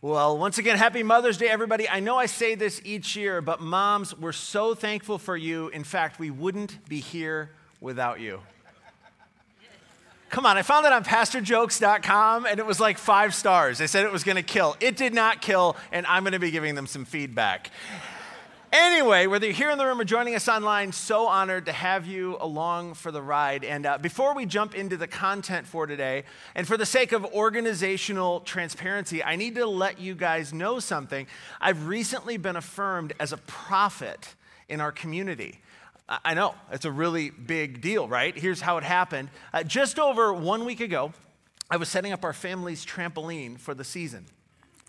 Well, once again, happy Mother's Day, everybody. I know I say this each year, but moms, we're so thankful for you. In fact, we wouldn't be here without you. Come on, I found it on pastorjokes.com and it was like five stars. They said it was going to kill. It did not kill, and I'm going to be giving them some feedback. Anyway, whether you're here in the room or joining us online, so honored to have you along for the ride. And uh, before we jump into the content for today, and for the sake of organizational transparency, I need to let you guys know something. I've recently been affirmed as a prophet in our community. I know, it's a really big deal, right? Here's how it happened. Uh, just over one week ago, I was setting up our family's trampoline for the season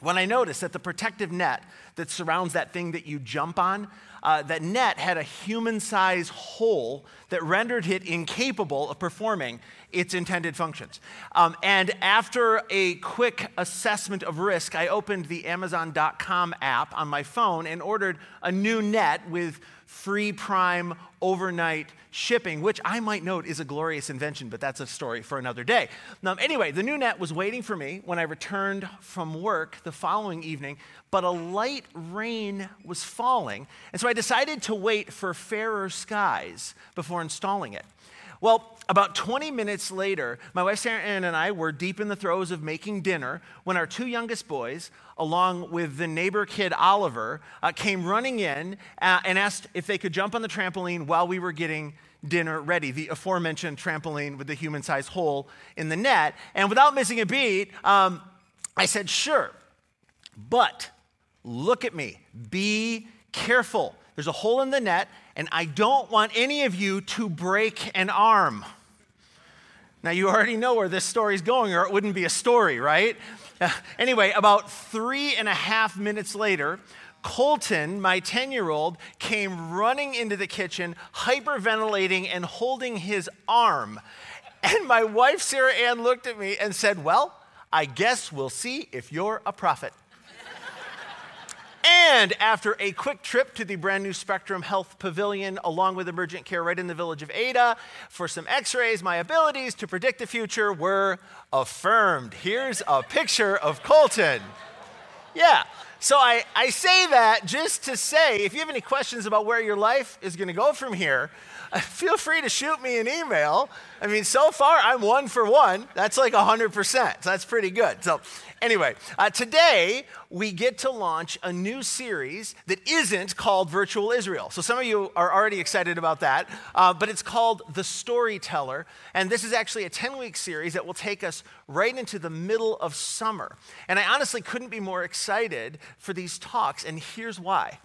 when I noticed that the protective net that surrounds that thing that you jump on, uh, that net had a human sized hole that rendered it incapable of performing its intended functions. Um, and after a quick assessment of risk, I opened the Amazon.com app on my phone and ordered a new net with free prime overnight shipping, which I might note is a glorious invention, but that's a story for another day. Now, anyway, the new net was waiting for me when I returned from work the following evening, but a light rain was falling, and so I decided to wait for fairer skies before installing it. Well, about 20 minutes later, my wife Sarah Ann and I were deep in the throes of making dinner when our two youngest boys, along with the neighbor kid Oliver, uh, came running in uh, and asked if they could jump on the trampoline while we were getting dinner ready, the aforementioned trampoline with the human sized hole in the net. And without missing a beat, um, I said, sure, but look at me, be careful. There's a hole in the net, and I don't want any of you to break an arm. Now, you already know where this story is going, or it wouldn't be a story, right? Anyway, about three and a half minutes later, Colton, my 10 year old, came running into the kitchen, hyperventilating and holding his arm. And my wife, Sarah Ann, looked at me and said, Well, I guess we'll see if you're a prophet. And after a quick trip to the brand new Spectrum Health Pavilion, along with emergent care right in the village of Ada, for some x rays, my abilities to predict the future were affirmed. Here's a picture of Colton. Yeah. So I, I say that just to say if you have any questions about where your life is going to go from here, feel free to shoot me an email. I mean, so far I'm one for one. That's like 100%. So that's pretty good. So, anyway, uh, today we get to launch a new series that isn't called Virtual Israel. So, some of you are already excited about that, uh, but it's called The Storyteller. And this is actually a 10 week series that will take us right into the middle of summer. And I honestly couldn't be more excited for these talks, and here's why.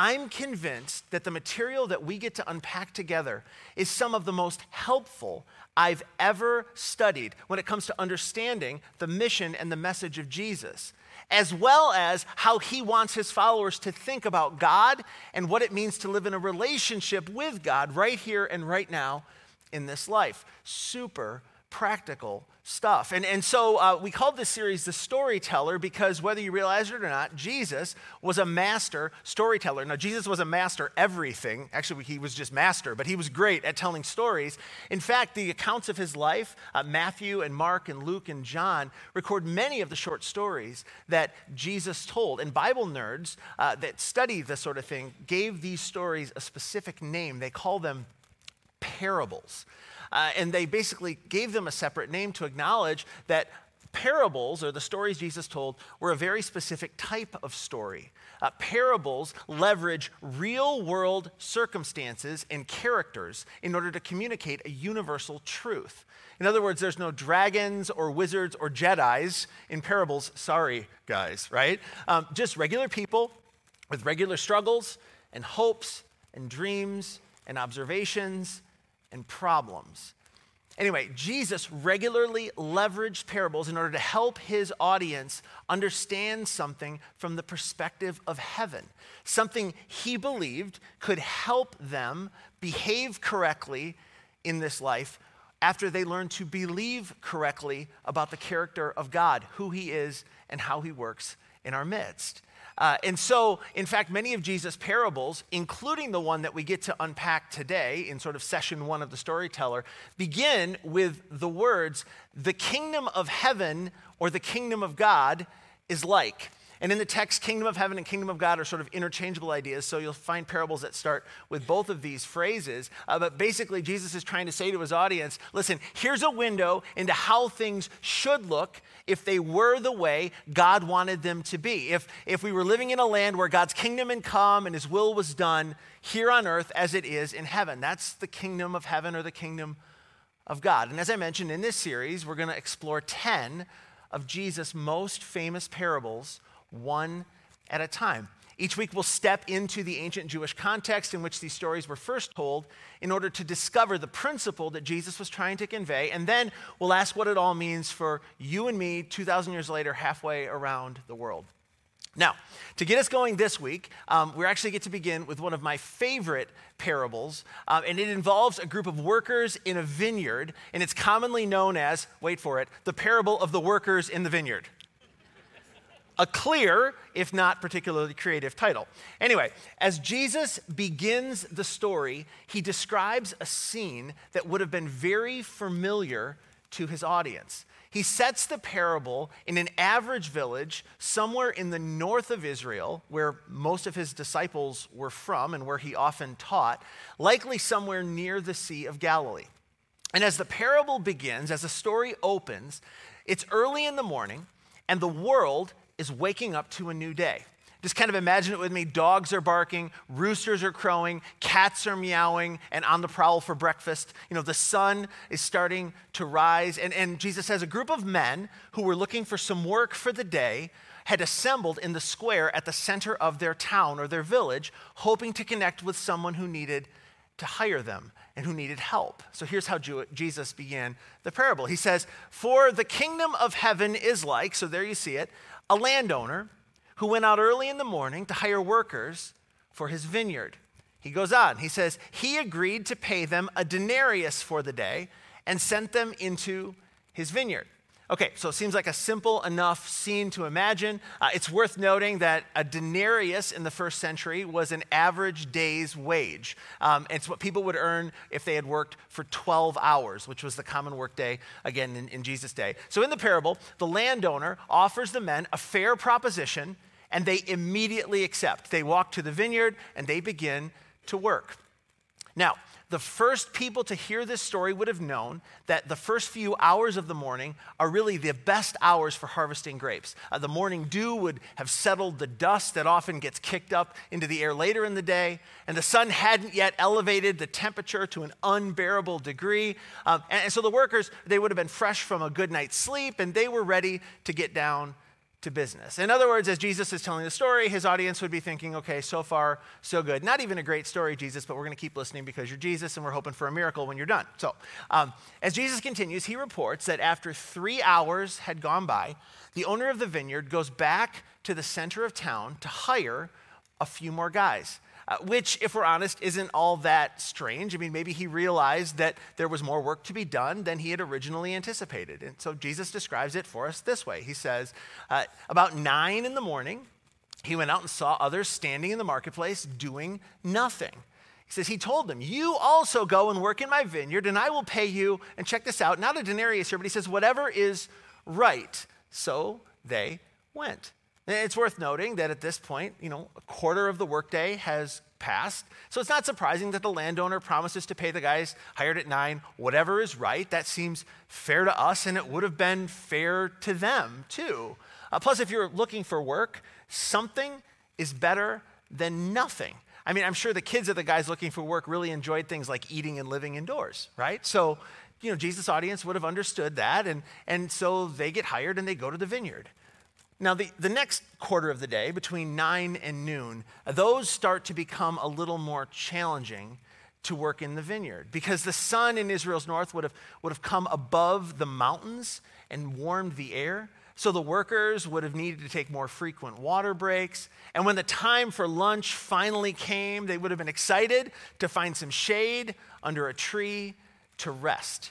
I'm convinced that the material that we get to unpack together is some of the most helpful I've ever studied when it comes to understanding the mission and the message of Jesus, as well as how he wants his followers to think about God and what it means to live in a relationship with God right here and right now in this life. Super practical stuff. And, and so uh, we called this series The Storyteller because whether you realize it or not, Jesus was a master storyteller. Now, Jesus was a master everything. Actually, he was just master, but he was great at telling stories. In fact, the accounts of his life, uh, Matthew and Mark and Luke and John, record many of the short stories that Jesus told. And Bible nerds uh, that study this sort of thing gave these stories a specific name. They call them parables. Uh, and they basically gave them a separate name to acknowledge that parables, or the stories Jesus told, were a very specific type of story. Uh, parables leverage real world circumstances and characters in order to communicate a universal truth. In other words, there's no dragons or wizards or Jedi's in parables. Sorry, guys, right? Um, just regular people with regular struggles and hopes and dreams and observations and problems. Anyway, Jesus regularly leveraged parables in order to help his audience understand something from the perspective of heaven, something he believed could help them behave correctly in this life after they learn to believe correctly about the character of God, who he is, and how he works in our midst. Uh, and so, in fact, many of Jesus' parables, including the one that we get to unpack today in sort of session one of the storyteller, begin with the words, the kingdom of heaven or the kingdom of God is like. And in the text, kingdom of heaven and kingdom of God are sort of interchangeable ideas. So you'll find parables that start with both of these phrases. Uh, but basically, Jesus is trying to say to his audience listen, here's a window into how things should look if they were the way God wanted them to be. If, if we were living in a land where God's kingdom had come and his will was done here on earth as it is in heaven. That's the kingdom of heaven or the kingdom of God. And as I mentioned in this series, we're going to explore 10 of Jesus' most famous parables, one at a time. Each week, we'll step into the ancient Jewish context in which these stories were first told in order to discover the principle that Jesus was trying to convey. And then we'll ask what it all means for you and me 2,000 years later, halfway around the world. Now, to get us going this week, um, we actually get to begin with one of my favorite parables, um, and it involves a group of workers in a vineyard, and it's commonly known as, wait for it, the parable of the workers in the vineyard. A clear, if not particularly creative title. Anyway, as Jesus begins the story, he describes a scene that would have been very familiar to his audience. He sets the parable in an average village somewhere in the north of Israel, where most of his disciples were from and where he often taught, likely somewhere near the Sea of Galilee. And as the parable begins, as the story opens, it's early in the morning, and the world is waking up to a new day. Just kind of imagine it with me. Dogs are barking, roosters are crowing, cats are meowing, and on the prowl for breakfast. You know, the sun is starting to rise. And, and Jesus says a group of men who were looking for some work for the day had assembled in the square at the center of their town or their village, hoping to connect with someone who needed to hire them and who needed help. So here's how Jesus began the parable. He says, For the kingdom of heaven is like, so there you see it, a landowner who went out early in the morning to hire workers for his vineyard. He goes on, he says, He agreed to pay them a denarius for the day and sent them into his vineyard. Okay, so it seems like a simple enough scene to imagine. Uh, it's worth noting that a denarius in the first century was an average day's wage. Um, it's what people would earn if they had worked for 12 hours, which was the common work day, again, in, in Jesus' day. So in the parable, the landowner offers the men a fair proposition and they immediately accept. They walk to the vineyard and they begin to work. Now, the first people to hear this story would have known that the first few hours of the morning are really the best hours for harvesting grapes. Uh, the morning dew would have settled the dust that often gets kicked up into the air later in the day, and the sun hadn't yet elevated the temperature to an unbearable degree. Um, and, and so the workers, they would have been fresh from a good night's sleep, and they were ready to get down to business. In other words, as Jesus is telling the story, his audience would be thinking, okay, so far, so good. Not even a great story, Jesus, but we're going to keep listening because you're Jesus and we're hoping for a miracle when you're done. So, um, as Jesus continues, he reports that after three hours had gone by, the owner of the vineyard goes back to the center of town to hire a few more guys uh, which, if we're honest, isn't all that strange. I mean, maybe he realized that there was more work to be done than he had originally anticipated. And so Jesus describes it for us this way He says, uh, About nine in the morning, he went out and saw others standing in the marketplace doing nothing. He says, He told them, You also go and work in my vineyard, and I will pay you. And check this out, not a denarius here, but he says, Whatever is right. So they went. It's worth noting that at this point, you know, a quarter of the workday has passed. So it's not surprising that the landowner promises to pay the guys hired at nine whatever is right. That seems fair to us, and it would have been fair to them too. Uh, plus, if you're looking for work, something is better than nothing. I mean, I'm sure the kids of the guys looking for work really enjoyed things like eating and living indoors, right? So, you know, Jesus' audience would have understood that, and, and so they get hired and they go to the vineyard. Now, the, the next quarter of the day, between 9 and noon, those start to become a little more challenging to work in the vineyard because the sun in Israel's north would have, would have come above the mountains and warmed the air. So the workers would have needed to take more frequent water breaks. And when the time for lunch finally came, they would have been excited to find some shade under a tree to rest.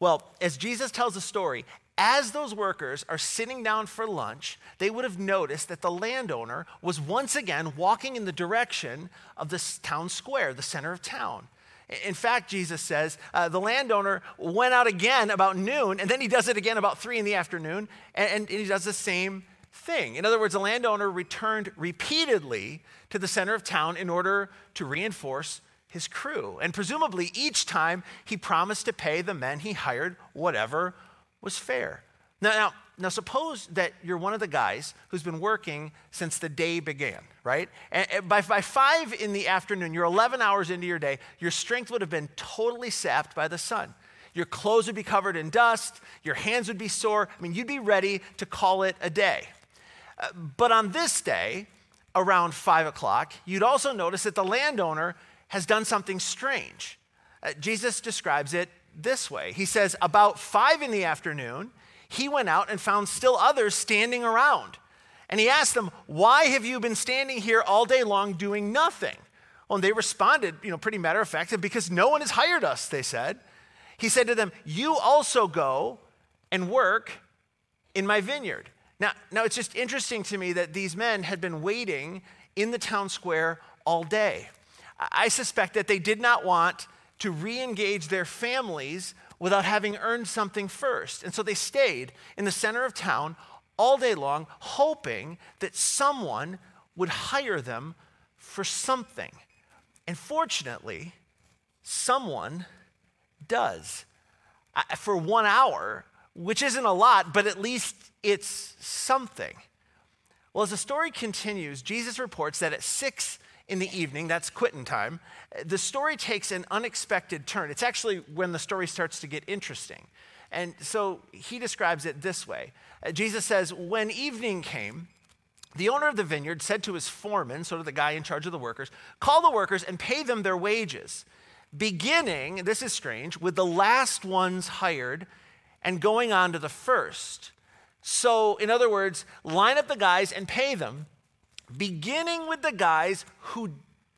Well, as Jesus tells the story, as those workers are sitting down for lunch, they would have noticed that the landowner was once again walking in the direction of the town square, the center of town. In fact, Jesus says uh, the landowner went out again about noon, and then he does it again about three in the afternoon, and, and he does the same thing. In other words, the landowner returned repeatedly to the center of town in order to reinforce his crew. And presumably, each time he promised to pay the men he hired whatever was fair. Now, now, now, suppose that you're one of the guys who's been working since the day began, right? And by, by five in the afternoon, you're 11 hours into your day, your strength would have been totally sapped by the sun. Your clothes would be covered in dust, your hands would be sore. I mean, you'd be ready to call it a day. Uh, but on this day, around five o'clock, you'd also notice that the landowner has done something strange. Uh, Jesus describes it this way He says, About five in the afternoon, he went out and found still others standing around. And he asked them, Why have you been standing here all day long doing nothing? Well, and they responded, you know, pretty matter of fact, because no one has hired us, they said. He said to them, You also go and work in my vineyard. Now, now it's just interesting to me that these men had been waiting in the town square all day. I suspect that they did not want to re engage their families without having earned something first. And so they stayed in the center of town all day long, hoping that someone would hire them for something. And fortunately, someone does. Uh, for one hour, which isn't a lot, but at least it's something. Well, as the story continues, Jesus reports that at six in the evening, that's quitting time, the story takes an unexpected turn. It's actually when the story starts to get interesting. And so he describes it this way uh, Jesus says, When evening came, the owner of the vineyard said to his foreman, sort of the guy in charge of the workers, Call the workers and pay them their wages, beginning, this is strange, with the last ones hired and going on to the first. So, in other words, line up the guys and pay them beginning with the guys who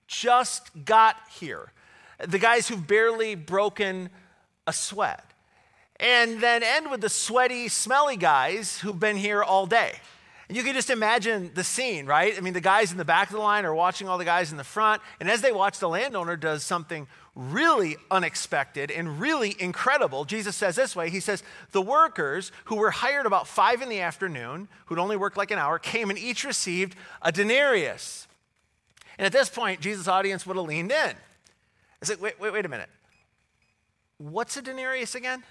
just got here, the guys who've barely broken a sweat, and then end with the sweaty, smelly guys who've been here all day. You can just imagine the scene, right? I mean, the guys in the back of the line are watching all the guys in the front, and as they watch, the landowner does something really unexpected and really incredible. Jesus says this way He says, The workers who were hired about five in the afternoon, who'd only worked like an hour, came and each received a denarius. And at this point, Jesus' audience would have leaned in. I said, wait, wait, wait a minute. What's a denarius again?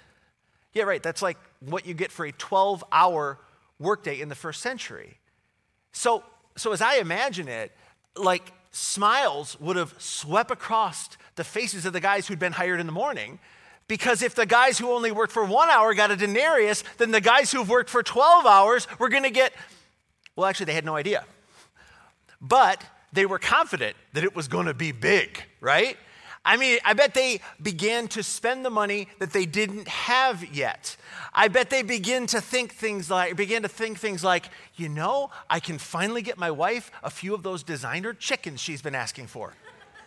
Yeah, right. That's like what you get for a 12 hour workday in the first century. So, so as I imagine it, like smiles would have swept across the faces of the guys who'd been hired in the morning. Because if the guys who only worked for one hour got a denarius, then the guys who've worked for 12 hours were going to get, well, actually, they had no idea. But they were confident that it was going to be big, right? I mean, I bet they began to spend the money that they didn't have yet. I bet they begin to think things like began to think things like, you know, I can finally get my wife a few of those designer chickens she's been asking for.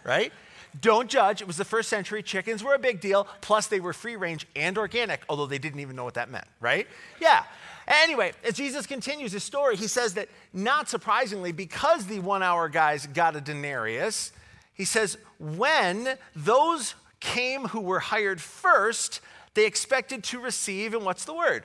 Right? Don't judge. It was the first century. Chickens were a big deal. Plus, they were free range and organic, although they didn't even know what that meant, right? Yeah. Anyway, as Jesus continues his story, he says that not surprisingly, because the one hour guys got a denarius, he says, when those came who were hired first, they expected to receive, and what's the word?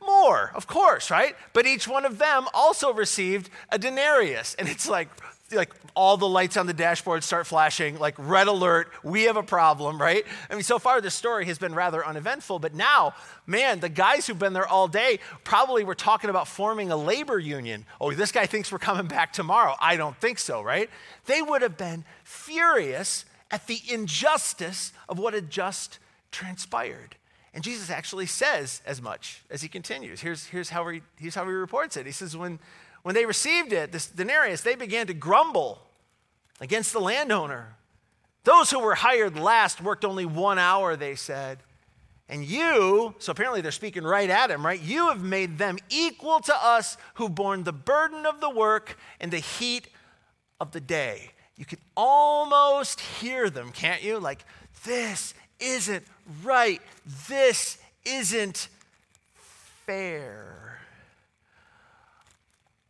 More, of course, right? But each one of them also received a denarius. And it's like, like all the lights on the dashboard start flashing, like red alert, we have a problem, right? I mean, so far this story has been rather uneventful, but now, man, the guys who've been there all day probably were talking about forming a labor union. Oh, this guy thinks we're coming back tomorrow. I don't think so, right? They would have been furious at the injustice of what had just transpired. And Jesus actually says as much as he continues. Here's, here's, how, he, here's how he reports it. He says, when, when they received it, this denarius, they began to grumble against the landowner. Those who were hired last worked only one hour, they said. And you, so apparently they're speaking right at him, right? You have made them equal to us who borne the burden of the work and the heat of the day. You can almost hear them, can't you? Like, this isn't right. This isn't fair.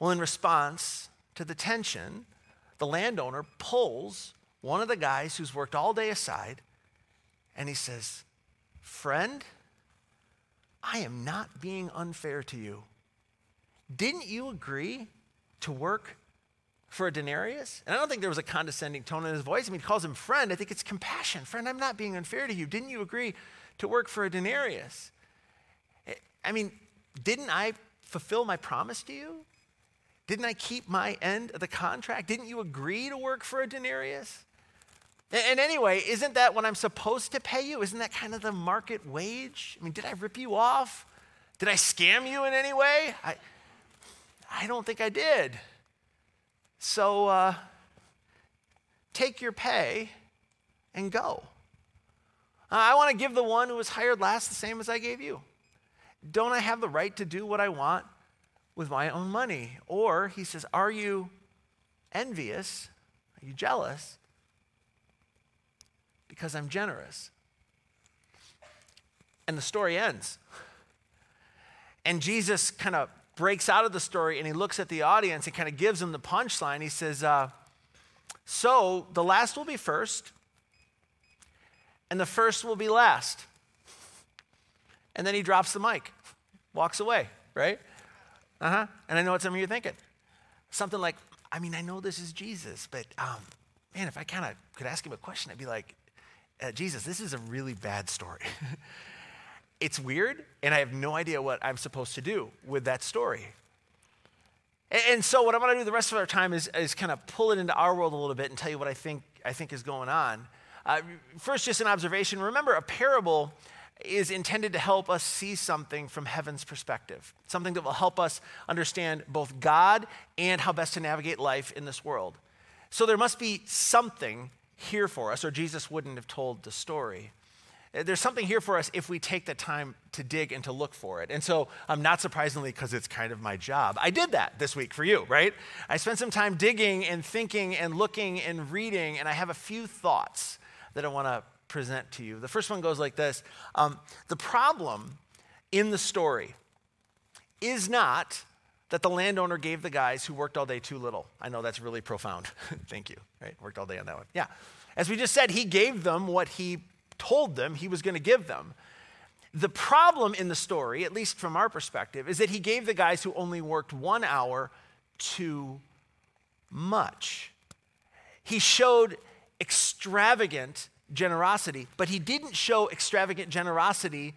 Well, in response to the tension, the landowner pulls one of the guys who's worked all day aside and he says, Friend, I am not being unfair to you. Didn't you agree to work for a denarius? And I don't think there was a condescending tone in his voice. I mean, he calls him friend. I think it's compassion. Friend, I'm not being unfair to you. Didn't you agree to work for a denarius? I mean, didn't I fulfill my promise to you? Didn't I keep my end of the contract? Didn't you agree to work for a denarius? And anyway, isn't that what I'm supposed to pay you? Isn't that kind of the market wage? I mean, did I rip you off? Did I scam you in any way? I, I don't think I did. So uh, take your pay and go. Uh, I want to give the one who was hired last the same as I gave you. Don't I have the right to do what I want with my own money? Or, he says, Are you envious? Are you jealous? Because I'm generous. And the story ends. And Jesus kind of breaks out of the story and he looks at the audience and kind of gives them the punchline. He says, uh, So the last will be first, and the first will be last. And then he drops the mic, walks away, right? Uh huh. And I know what some of you are thinking. Something like, I mean, I know this is Jesus, but um, man, if I kind of could ask him a question, I'd be like, uh, Jesus, this is a really bad story. it's weird, and I have no idea what I'm supposed to do with that story. And, and so, what I'm going to do the rest of our time is, is kind of pull it into our world a little bit and tell you what I think, I think is going on. Uh, first, just an observation. Remember, a parable is intended to help us see something from heaven's perspective, something that will help us understand both God and how best to navigate life in this world. So there must be something here for us, or Jesus wouldn't have told the story. There's something here for us if we take the time to dig and to look for it. And so, um, not surprisingly, because it's kind of my job, I did that this week for you, right? I spent some time digging and thinking and looking and reading, and I have a few thoughts that I want to present to you. The first one goes like this um, The problem in the story is not that the landowner gave the guys who worked all day too little. I know that's really profound. Thank you. Right? Worked all day on that one. Yeah. As we just said, he gave them what he told them he was going to give them. The problem in the story, at least from our perspective, is that he gave the guys who only worked one hour too much. He showed extravagant generosity, but he didn't show extravagant generosity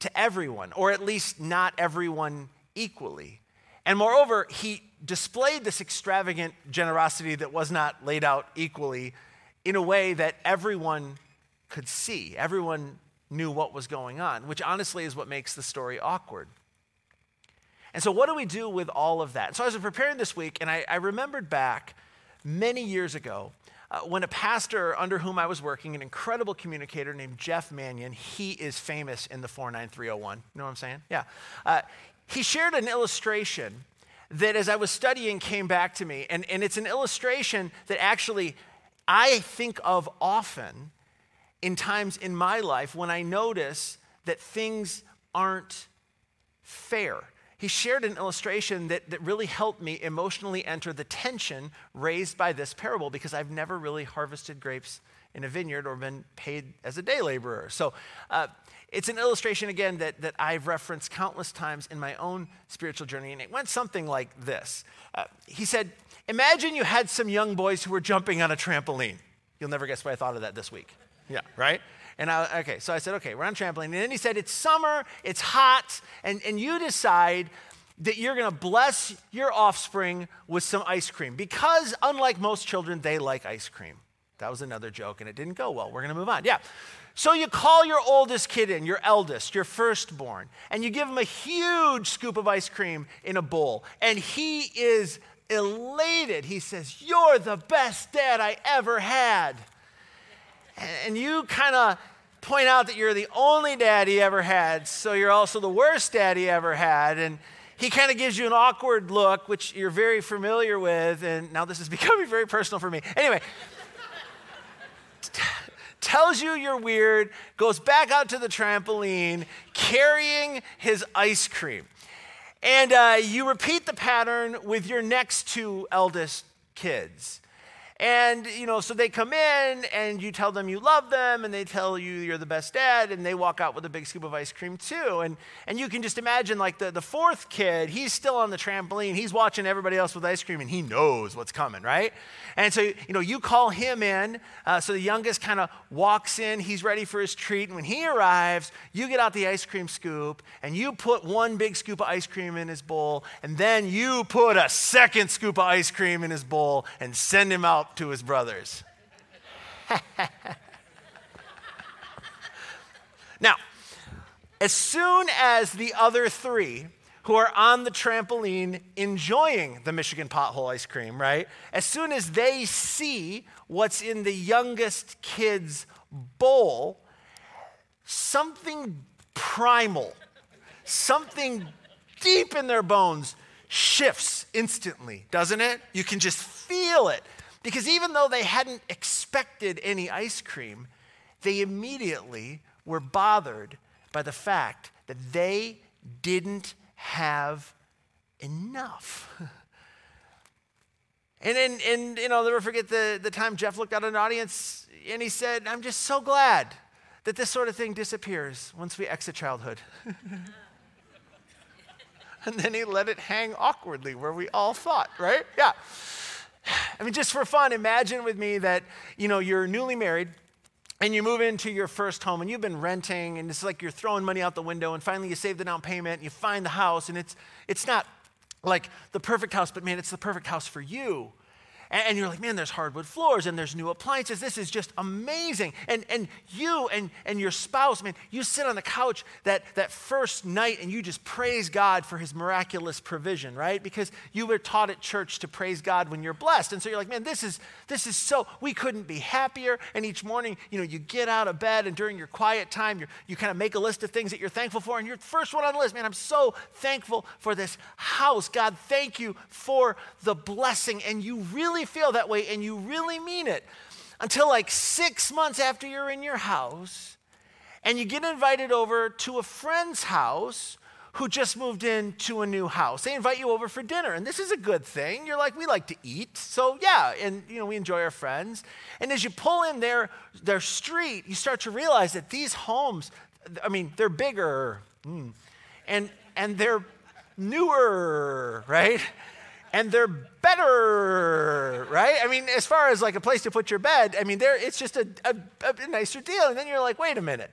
to everyone, or at least not everyone equally. And moreover, he displayed this extravagant generosity that was not laid out equally in a way that everyone could see. Everyone knew what was going on, which honestly is what makes the story awkward. And so, what do we do with all of that? So, I was preparing this week, and I, I remembered back many years ago uh, when a pastor under whom I was working, an incredible communicator named Jeff Manion, he is famous in the 49301. You know what I'm saying? Yeah. Uh, he shared an illustration that, as I was studying, came back to me. And, and it's an illustration that actually I think of often in times in my life when I notice that things aren't fair he shared an illustration that, that really helped me emotionally enter the tension raised by this parable because I've never really harvested grapes in a vineyard or been paid as a day laborer. So uh, it's an illustration, again, that, that I've referenced countless times in my own spiritual journey. And it went something like this uh, He said, Imagine you had some young boys who were jumping on a trampoline. You'll never guess what I thought of that this week. Yeah, right? And I, okay, so I said, okay, we're on trampoline. And then he said, it's summer, it's hot, and, and you decide that you're going to bless your offspring with some ice cream because, unlike most children, they like ice cream. That was another joke, and it didn't go well. We're going to move on. Yeah. So you call your oldest kid in, your eldest, your firstborn, and you give him a huge scoop of ice cream in a bowl, and he is elated. He says, You're the best dad I ever had and you kind of point out that you're the only dad he ever had, so you're also the worst dad he ever had. And he kind of gives you an awkward look, which you're very familiar with. And now this is becoming very personal for me. Anyway, t- tells you you're weird, goes back out to the trampoline carrying his ice cream. And uh, you repeat the pattern with your next two eldest kids. And, you know, so they come in and you tell them you love them and they tell you you're the best dad and they walk out with a big scoop of ice cream too. And, and you can just imagine like the, the fourth kid, he's still on the trampoline. He's watching everybody else with ice cream and he knows what's coming, right? And so, you know, you call him in. Uh, so the youngest kind of walks in. He's ready for his treat. And when he arrives, you get out the ice cream scoop and you put one big scoop of ice cream in his bowl. And then you put a second scoop of ice cream in his bowl and send him out to his brothers. now, as soon as the other three who are on the trampoline enjoying the Michigan pothole ice cream, right? As soon as they see what's in the youngest kid's bowl, something primal, something deep in their bones shifts instantly, doesn't it? You can just feel it. Because even though they hadn't expected any ice cream, they immediately were bothered by the fact that they didn't have enough. and, and, and you know, I'll never forget the, the time Jeff looked out an audience and he said, I'm just so glad that this sort of thing disappears once we exit childhood. and then he let it hang awkwardly where we all thought, right? Yeah. I mean, just for fun, imagine with me that, you know, you're newly married and you move into your first home and you've been renting and it's like you're throwing money out the window and finally you save the down payment and you find the house and it's, it's not like the perfect house, but man, it's the perfect house for you. And you're like, man, there's hardwood floors and there's new appliances. This is just amazing. And, and you and, and your spouse, man, you sit on the couch that, that first night and you just praise God for his miraculous provision, right? Because you were taught at church to praise God when you're blessed. And so you're like, man, this is, this is so, we couldn't be happier. And each morning, you know, you get out of bed and during your quiet time, you you kind of make a list of things that you're thankful for. And you're first one on the list, man, I'm so thankful for this house. God, thank you for the blessing. And you really really feel that way and you really mean it until like six months after you're in your house and you get invited over to a friend's house who just moved into a new house. They invite you over for dinner, and this is a good thing. You're like, we like to eat, so yeah, and you know, we enjoy our friends. And as you pull in their, their street, you start to realize that these homes, I mean, they're bigger, mm, and, and they're newer, right? And they're better, right? I mean, as far as like a place to put your bed, I mean, there it's just a, a, a nicer deal. And then you're like, wait a minute.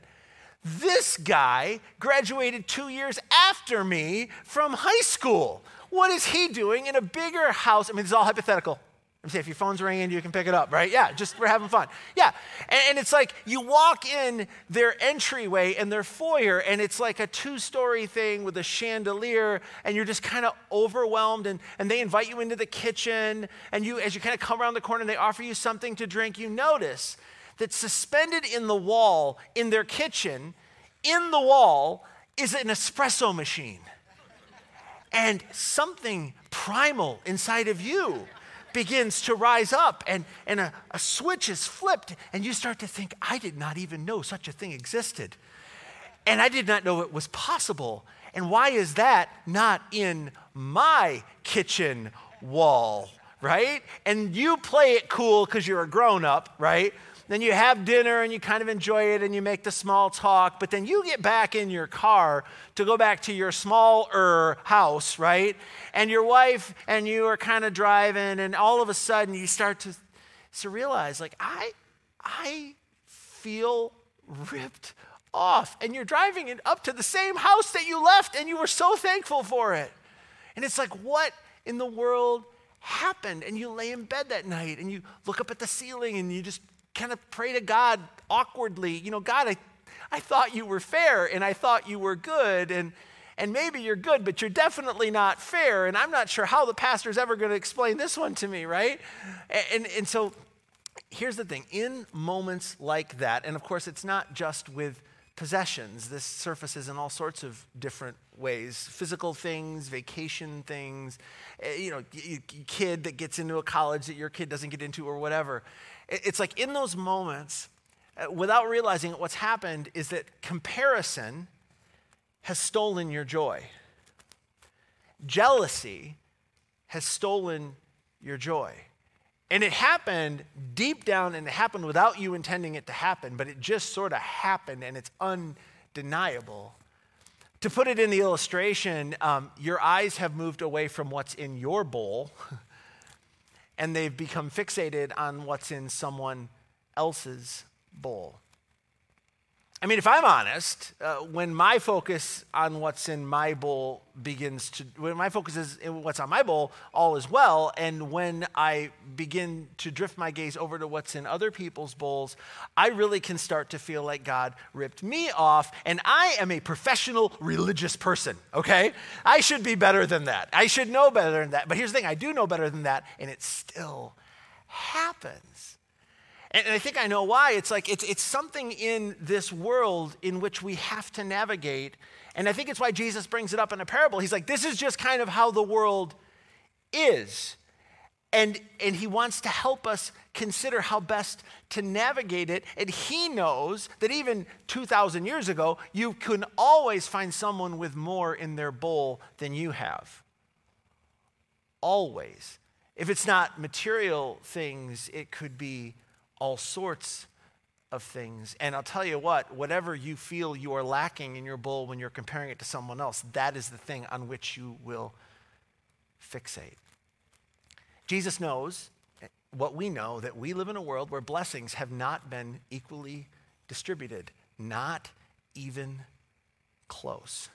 This guy graduated two years after me from high school. What is he doing in a bigger house? I mean, it's all hypothetical. If your phone's ringing, you can pick it up, right? Yeah, just we're having fun. Yeah. And, and, it's like you walk in their entryway and their foyer, and it's like a two story thing with a chandelier, and you're just kind of overwhelmed. And, and they invite you into the kitchen, and you, as you kind of come around the corner, and they offer you something to drink. You notice that suspended in the wall in their kitchen, in the wall, is an espresso machine. And something primal inside of you begins to rise up and, and a, a switch is flipped, and you start to think, I did not even know such a thing existed. And I did not know it was possible. And why is that not in my kitchen wall, right? And you play it cool because you're a grown up, right? Then you have dinner and you kind of enjoy it and you make the small talk, but then you get back in your car to go back to your smaller house, right? And your wife and you are kind of driving, and all of a sudden you start to, to realize, like, I, I feel ripped off. And you're driving it up to the same house that you left, and you were so thankful for it. And it's like, what in the world happened? And you lay in bed that night and you look up at the ceiling and you just kind of pray to God awkwardly, you know, God, I, I thought you were fair and I thought you were good and and maybe you're good, but you're definitely not fair. And I'm not sure how the pastor's ever going to explain this one to me, right? And, and, and so here's the thing in moments like that, and of course, it's not just with possessions, this surfaces in all sorts of different ways physical things, vacation things, eh, you know, kid that gets into a college that your kid doesn't get into, or whatever. It's like in those moments, uh, without realizing it, what's happened is that comparison has stolen your joy. Jealousy has stolen your joy. And it happened deep down, and it happened without you intending it to happen, but it just sort of happened, and it's undeniable. To put it in the illustration, um, your eyes have moved away from what's in your bowl, and they've become fixated on what's in someone else's bowl. I mean, if I'm honest, uh, when my focus on what's in my bowl begins to, when my focus is what's on my bowl, all is well. And when I begin to drift my gaze over to what's in other people's bowls, I really can start to feel like God ripped me off. And I am a professional religious person, okay? I should be better than that. I should know better than that. But here's the thing I do know better than that, and it still happens. And, I think I know why. It's like it's, it's something in this world in which we have to navigate. And I think it's why Jesus brings it up in a parable. He's like, this is just kind of how the world is. And, and he wants to help us consider how best to navigate it. And he knows that even 2,000 years ago, you can always find someone with more in their bowl than you have. Always. If it's not material things, it could be all sorts of things. And I'll tell you what, whatever you feel you are lacking in your bowl when you're comparing it to someone else, that is the thing on which you will fixate. Jesus knows what we know that we live in a world where blessings have not been equally distributed, not even close.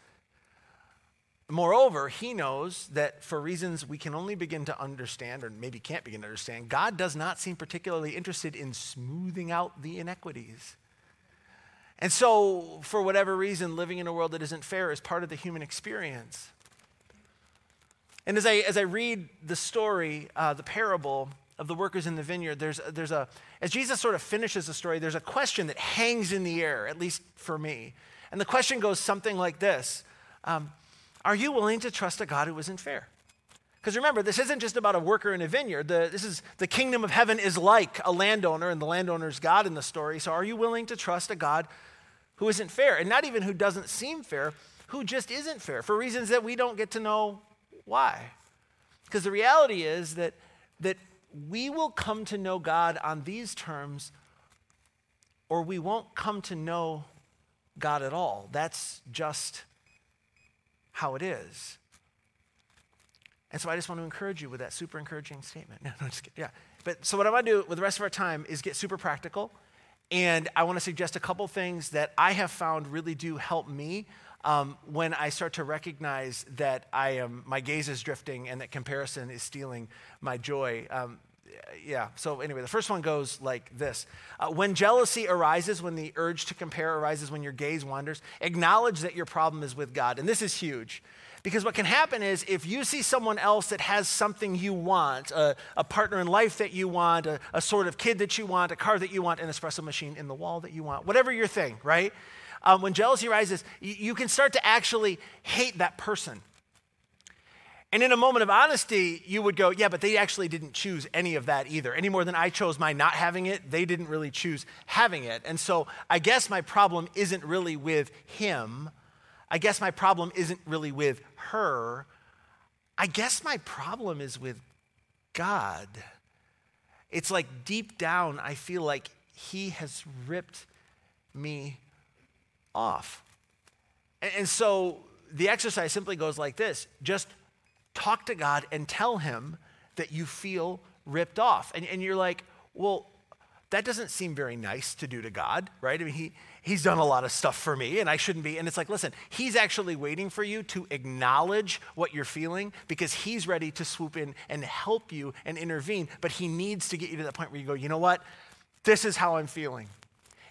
Moreover, he knows that for reasons we can only begin to understand, or maybe can't begin to understand, God does not seem particularly interested in smoothing out the inequities. And so, for whatever reason, living in a world that isn't fair is part of the human experience. And as I, as I read the story, uh, the parable of the workers in the vineyard, there's, there's a, as Jesus sort of finishes the story, there's a question that hangs in the air, at least for me. And the question goes something like this um, are you willing to trust a God who isn't fair? Because remember, this isn't just about a worker in a vineyard. The, this is the kingdom of heaven is like a landowner, and the landowner's God in the story. So, are you willing to trust a God who isn't fair, and not even who doesn't seem fair, who just isn't fair for reasons that we don't get to know why? Because the reality is that that we will come to know God on these terms, or we won't come to know God at all. That's just how it is. And so I just want to encourage you with that super encouraging statement. No, no, just kidding. Yeah. But so what I want to do with the rest of our time is get super practical. And I want to suggest a couple things that I have found really do help me um, when I start to recognize that I am, my gaze is drifting and that comparison is stealing my joy. Um, yeah, so anyway, the first one goes like this uh, When jealousy arises, when the urge to compare arises, when your gaze wanders, acknowledge that your problem is with God. And this is huge. Because what can happen is if you see someone else that has something you want, a, a partner in life that you want, a, a, sort of kid that you want, a car that you want, an espresso machine in the wall that you want, whatever your thing, right? Um, when jealousy rises, you, you can start to actually hate that person. And in a moment of honesty, you would go, yeah, but they actually didn't choose any of that either. Any more than I chose my not having it, they didn't really choose having it. And so I guess my problem isn't really with him. I guess my problem isn't really with her. I guess my problem is with God. It's like deep down, I feel like he has ripped me off. And, so the exercise simply goes like this just talk to God and tell him that you feel ripped off. And, and you're like, well, that doesn't seem very nice to do to God, right? I mean, he, he's done a lot of stuff for me and I shouldn't be. And it's like, listen, he's actually waiting for you to acknowledge what you're feeling because he's ready to swoop in and help you and intervene. But he needs to get you to that point where you go, you know what? This is how I'm feeling.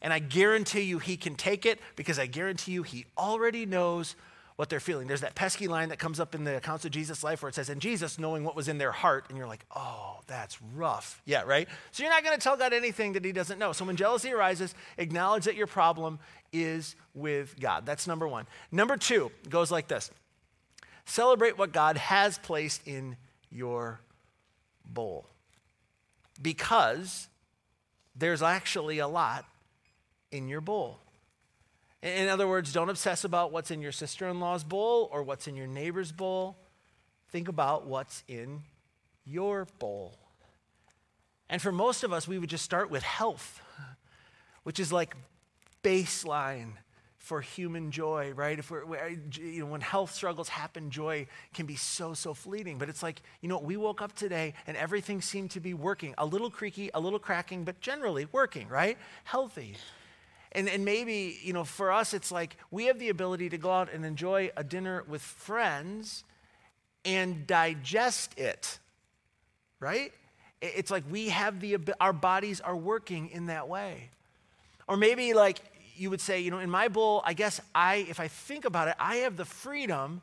And I guarantee you he can take it because I guarantee you he already knows what they're feeling. There's that pesky line that comes up in the accounts of Jesus' life where it says, and Jesus knowing what was in their heart, and you're like, oh, that's rough. Yeah, right? So you're not going to tell God anything that he doesn't know. So when jealousy arises, acknowledge that your problem is with God. That's number one. Number two goes like this celebrate what God has placed in your bowl. Because there's actually a lot in your bowl. In other words, don't obsess about what's in your sister in law's bowl or what's in your neighbor's bowl. Think about what's in your bowl. And for most of us, we would just start with health, which is like baseline for human joy, right? If we're, you know, when health struggles happen, joy can be so, so fleeting. But it's like, you know, we woke up today and everything seemed to be working. A little creaky, a little cracking, but generally working, right? Healthy. And, and maybe, you know, for us, it's like we have the ability to go out and enjoy a dinner with friends and digest it, right? It's like we have the, our bodies are working in that way. Or maybe like you would say, you know, in my bowl, I guess I, if I think about it, I have the freedom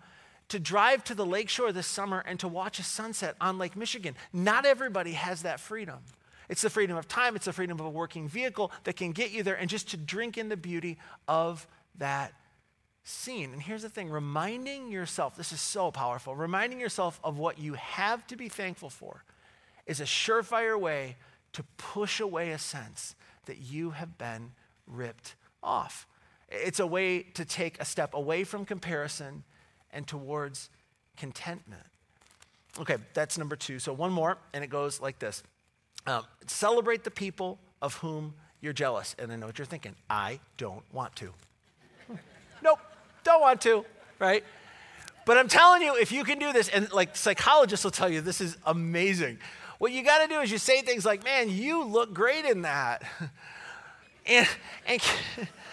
to drive to the lakeshore this summer and to watch a sunset on Lake Michigan. Not everybody has that freedom. It's the freedom of time, it's the freedom of a working vehicle that can get you there and just to drink in the beauty of that scene. And here's the thing reminding yourself, this is so powerful, reminding yourself of what you have to be thankful for is a surefire way to push away a sense that you have been ripped off. It's a way to take a step away from comparison and towards contentment. Okay, that's number two. So one more, and it goes like this um, Celebrate the people of whom you're jealous. And I know what you're thinking I don't want to. nope, don't want to, right? But I'm telling you, if you can do this, and like psychologists will tell you, this is amazing. What you got to do is you say things like, man, you look great in that. And, and,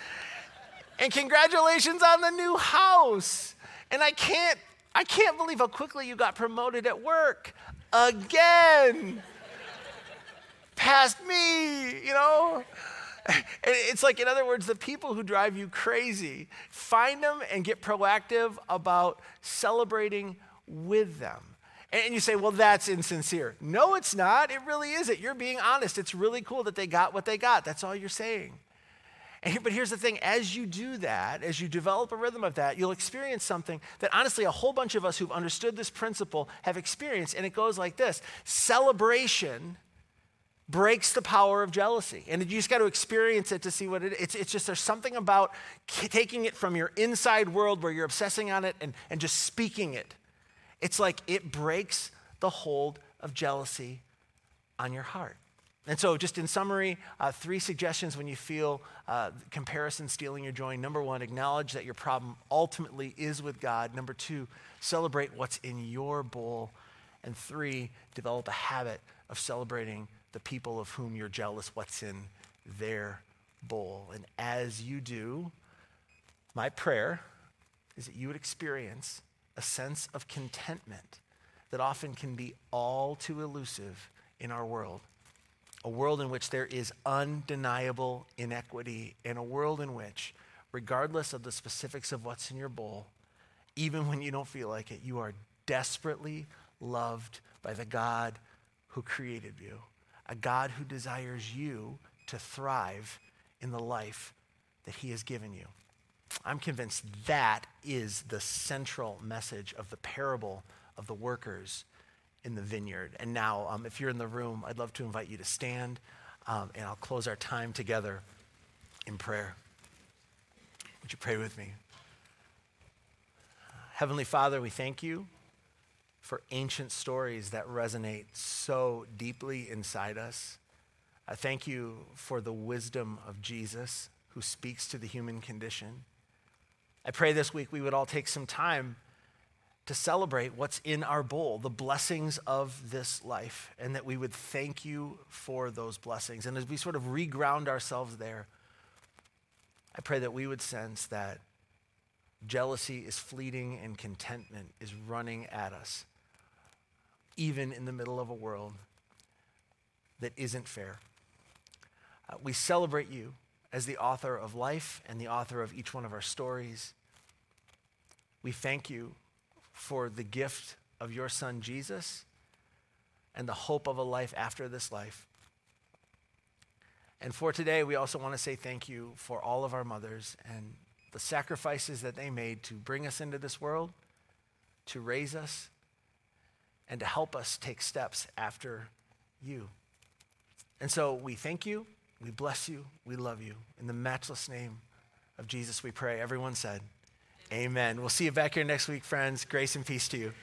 and congratulations on the new house. And I can't, I can't believe how quickly you got promoted at work again. Past me, you know? It's like, in other words, the people who drive you crazy, find them and get proactive about celebrating with them. And you say, well, that's insincere. No, it's not. It really isn't. You're being honest. It's really cool that they got what they got. That's all you're saying. But here's the thing as you do that, as you develop a rhythm of that, you'll experience something that honestly a whole bunch of us who've understood this principle have experienced. And it goes like this celebration breaks the power of jealousy. And you just got to experience it to see what it is. It's, it's just there's something about taking it from your inside world where you're obsessing on it and, and just speaking it it's like it breaks the hold of jealousy on your heart. And so, just in summary, uh, three suggestions when you feel uh, comparison stealing your joy. Number one, acknowledge that your problem ultimately is with God. Number two, celebrate what's in your bowl. And three, develop a habit of celebrating the people of whom you're jealous, what's in their bowl. And as you do, my prayer is that you would experience a sense of contentment that often can be all too elusive in our world. A world in which there is undeniable inequity, and a world in which, regardless of the specifics of what's in your bowl, even when you don't feel like it, you are desperately loved by the God who created you, a God who desires you to thrive in the life that He has given you. I'm convinced that is the central message of the parable of the workers in the vineyard. And now, um, if you're in the room, I'd love to invite you to stand, um, and I'll close our time together in prayer. Would you pray with me? Heavenly Father, we thank you for ancient stories that resonate so deeply inside us. I thank you for the wisdom of Jesus who speaks to the human condition. I pray this week we would all take some time to celebrate what's in our bowl, the blessings of this life, and that we would thank you for those blessings. And as we sort of reground ourselves there, I pray that we would sense that jealousy is fleeting and contentment is running at us, even in the middle of a world that isn't fair. Uh, we celebrate you as the author of life and the author of each one of our stories. We thank you for the gift of your son Jesus and the hope of a life after this life. And for today, we also want to say thank you for all of our mothers and the sacrifices that they made to bring us into this world, to raise us, and to help us take steps after you. And so we thank you. We bless you. We love you. In the matchless name of Jesus, we pray. Everyone said, Amen. We'll see you back here next week, friends. Grace and peace to you.